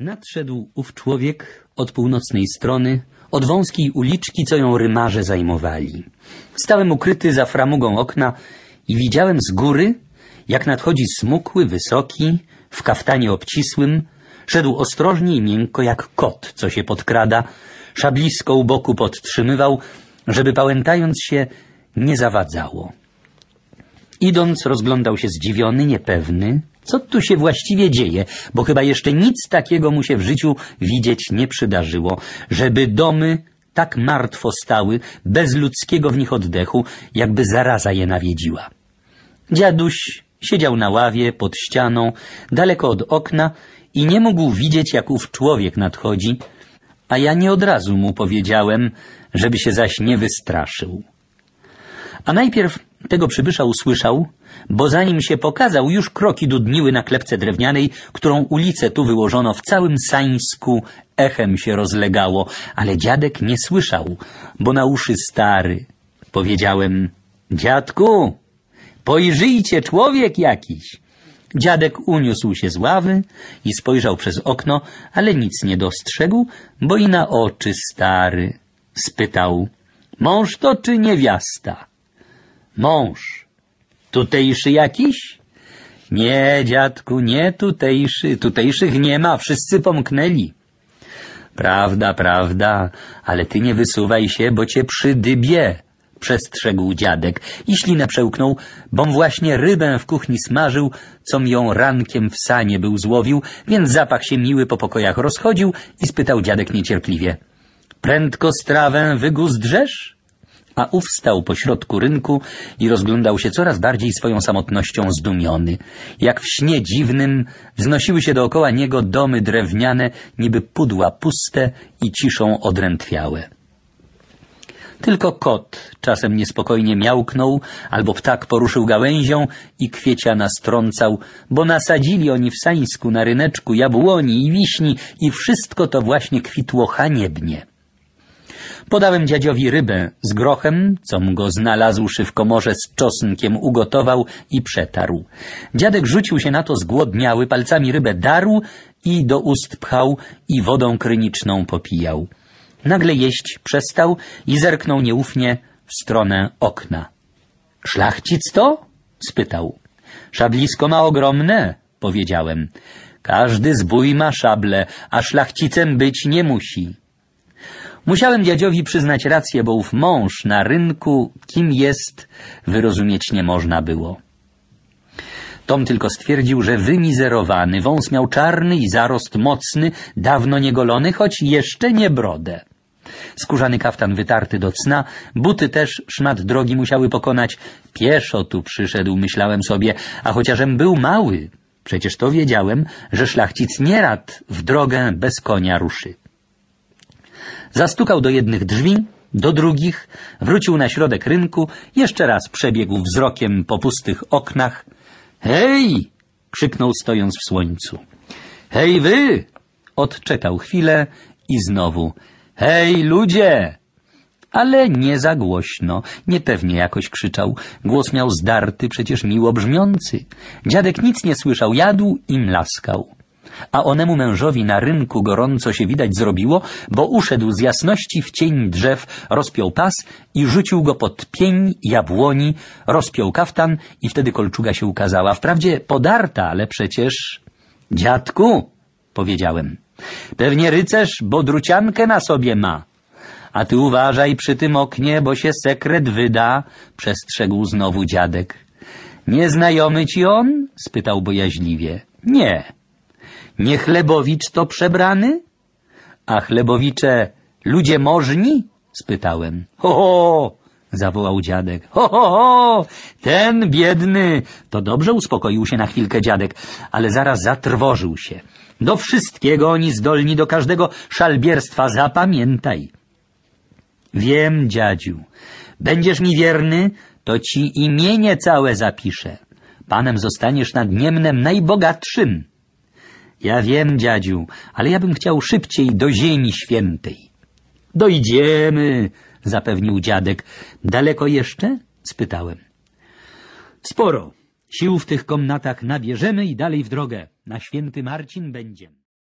Nadszedł ów człowiek od północnej strony, od wąskiej uliczki, co ją rymarze zajmowali. Stałem ukryty za framugą okna i widziałem z góry, jak nadchodzi smukły, wysoki, w kaftanie obcisłym, szedł ostrożnie i miękko jak kot, co się podkrada, szablisko u boku podtrzymywał, żeby pałętając się nie zawadzało. Idąc rozglądał się zdziwiony, niepewny, co tu się właściwie dzieje, bo chyba jeszcze nic takiego mu się w życiu widzieć nie przydarzyło, żeby domy tak martwo stały, bez ludzkiego w nich oddechu, jakby zaraza je nawiedziła. Dziaduś siedział na ławie pod ścianą, daleko od okna i nie mógł widzieć, jak ów człowiek nadchodzi, a ja nie od razu mu powiedziałem, żeby się zaś nie wystraszył. A najpierw tego przybysza usłyszał, bo zanim się pokazał, już kroki dudniły na klepce drewnianej, którą ulicę tu wyłożono w całym Sańsku, echem się rozlegało, ale dziadek nie słyszał, bo na uszy stary. Powiedziałem, dziadku, pojrzyjcie, człowiek jakiś. Dziadek uniósł się z ławy i spojrzał przez okno, ale nic nie dostrzegł, bo i na oczy stary. Spytał, mąż to czy niewiasta? Mąż. Tutejszy jakiś? Nie, dziadku, nie tutejszy. Tutejszych nie ma, wszyscy pomknęli. Prawda, prawda, ale ty nie wysuwaj się, bo cię przydybie, przestrzegł dziadek i ślinę przełknął, bom właśnie rybę w kuchni smażył, com ją rankiem w sanie był złowił, więc zapach się miły po pokojach rozchodził i spytał dziadek niecierpliwie. Prędko strawę wyguzdrzesz? A ów stał pośrodku rynku i rozglądał się coraz bardziej swoją samotnością zdumiony. Jak w śnie dziwnym wznosiły się dookoła niego domy drewniane, niby pudła puste i ciszą odrętwiałe. Tylko kot czasem niespokojnie miałknął, albo ptak poruszył gałęzią i kwiecia nastrącał, bo nasadzili oni w Sańsku na ryneczku jabłoni i wiśni i wszystko to właśnie kwitło haniebnie. Podałem dziadziowi rybę z grochem, com go znalazłszy w komorze z czosnkiem ugotował i przetarł. Dziadek rzucił się na to zgłodniały, palcami rybę darł i do ust pchał i wodą kryniczną popijał. Nagle jeść przestał i zerknął nieufnie w stronę okna. Szlachcic to? spytał. Szablisko ma ogromne, powiedziałem. Każdy zbój ma szable, a szlachcicem być nie musi. Musiałem dziadziowi przyznać rację, bo ów mąż na rynku, kim jest, wyrozumieć nie można było. Tom tylko stwierdził, że wymizerowany, wąs miał czarny i zarost mocny, dawno niegolony, choć jeszcze nie brodę. Skórzany kaftan wytarty do cna, buty też szmat drogi musiały pokonać. Pieszo tu przyszedł, myślałem sobie, a chociażem był mały, przecież to wiedziałem, że szlachcic nierad w drogę bez konia ruszy. Zastukał do jednych drzwi, do drugich, wrócił na środek rynku, jeszcze raz przebiegł wzrokiem po pustych oknach. Hej! krzyknął stojąc w słońcu. Hej wy! Odczekał chwilę i znowu. Hej ludzie! Ale nie za głośno, niepewnie jakoś krzyczał. Głos miał zdarty, przecież miło brzmiący. Dziadek nic nie słyszał, jadł i mlaskał a onemu mężowi na rynku gorąco się widać zrobiło, bo uszedł z jasności w cień drzew, rozpiął pas i rzucił go pod pień jabłoni, rozpiął kaftan i wtedy kolczuga się ukazała. Wprawdzie podarta, ale przecież... Dziadku, powiedziałem, pewnie rycerz, bo druciankę na sobie ma. A ty uważaj przy tym oknie, bo się sekret wyda, przestrzegł znowu dziadek. Nieznajomy ci on? spytał bojaźliwie. Nie, nie chlebowicz to przebrany? A chlebowicze ludzie możni? spytałem. Ho, ho! zawołał dziadek. Ho, ho, ho! Ten biedny! To dobrze uspokoił się na chwilkę dziadek, ale zaraz zatrwożył się. Do wszystkiego oni zdolni, do każdego szalbierstwa, zapamiętaj. Wiem, dziadziu, będziesz mi wierny, to ci imienie całe zapiszę. Panem zostaniesz nad Niemnem najbogatszym. Ja wiem, dziadziu, ale ja bym chciał szybciej do ziemi świętej. Dojdziemy, zapewnił dziadek. Daleko jeszcze? spytałem. Sporo. Sił w tych komnatach nabierzemy i dalej w drogę. Na święty Marcin będziemy.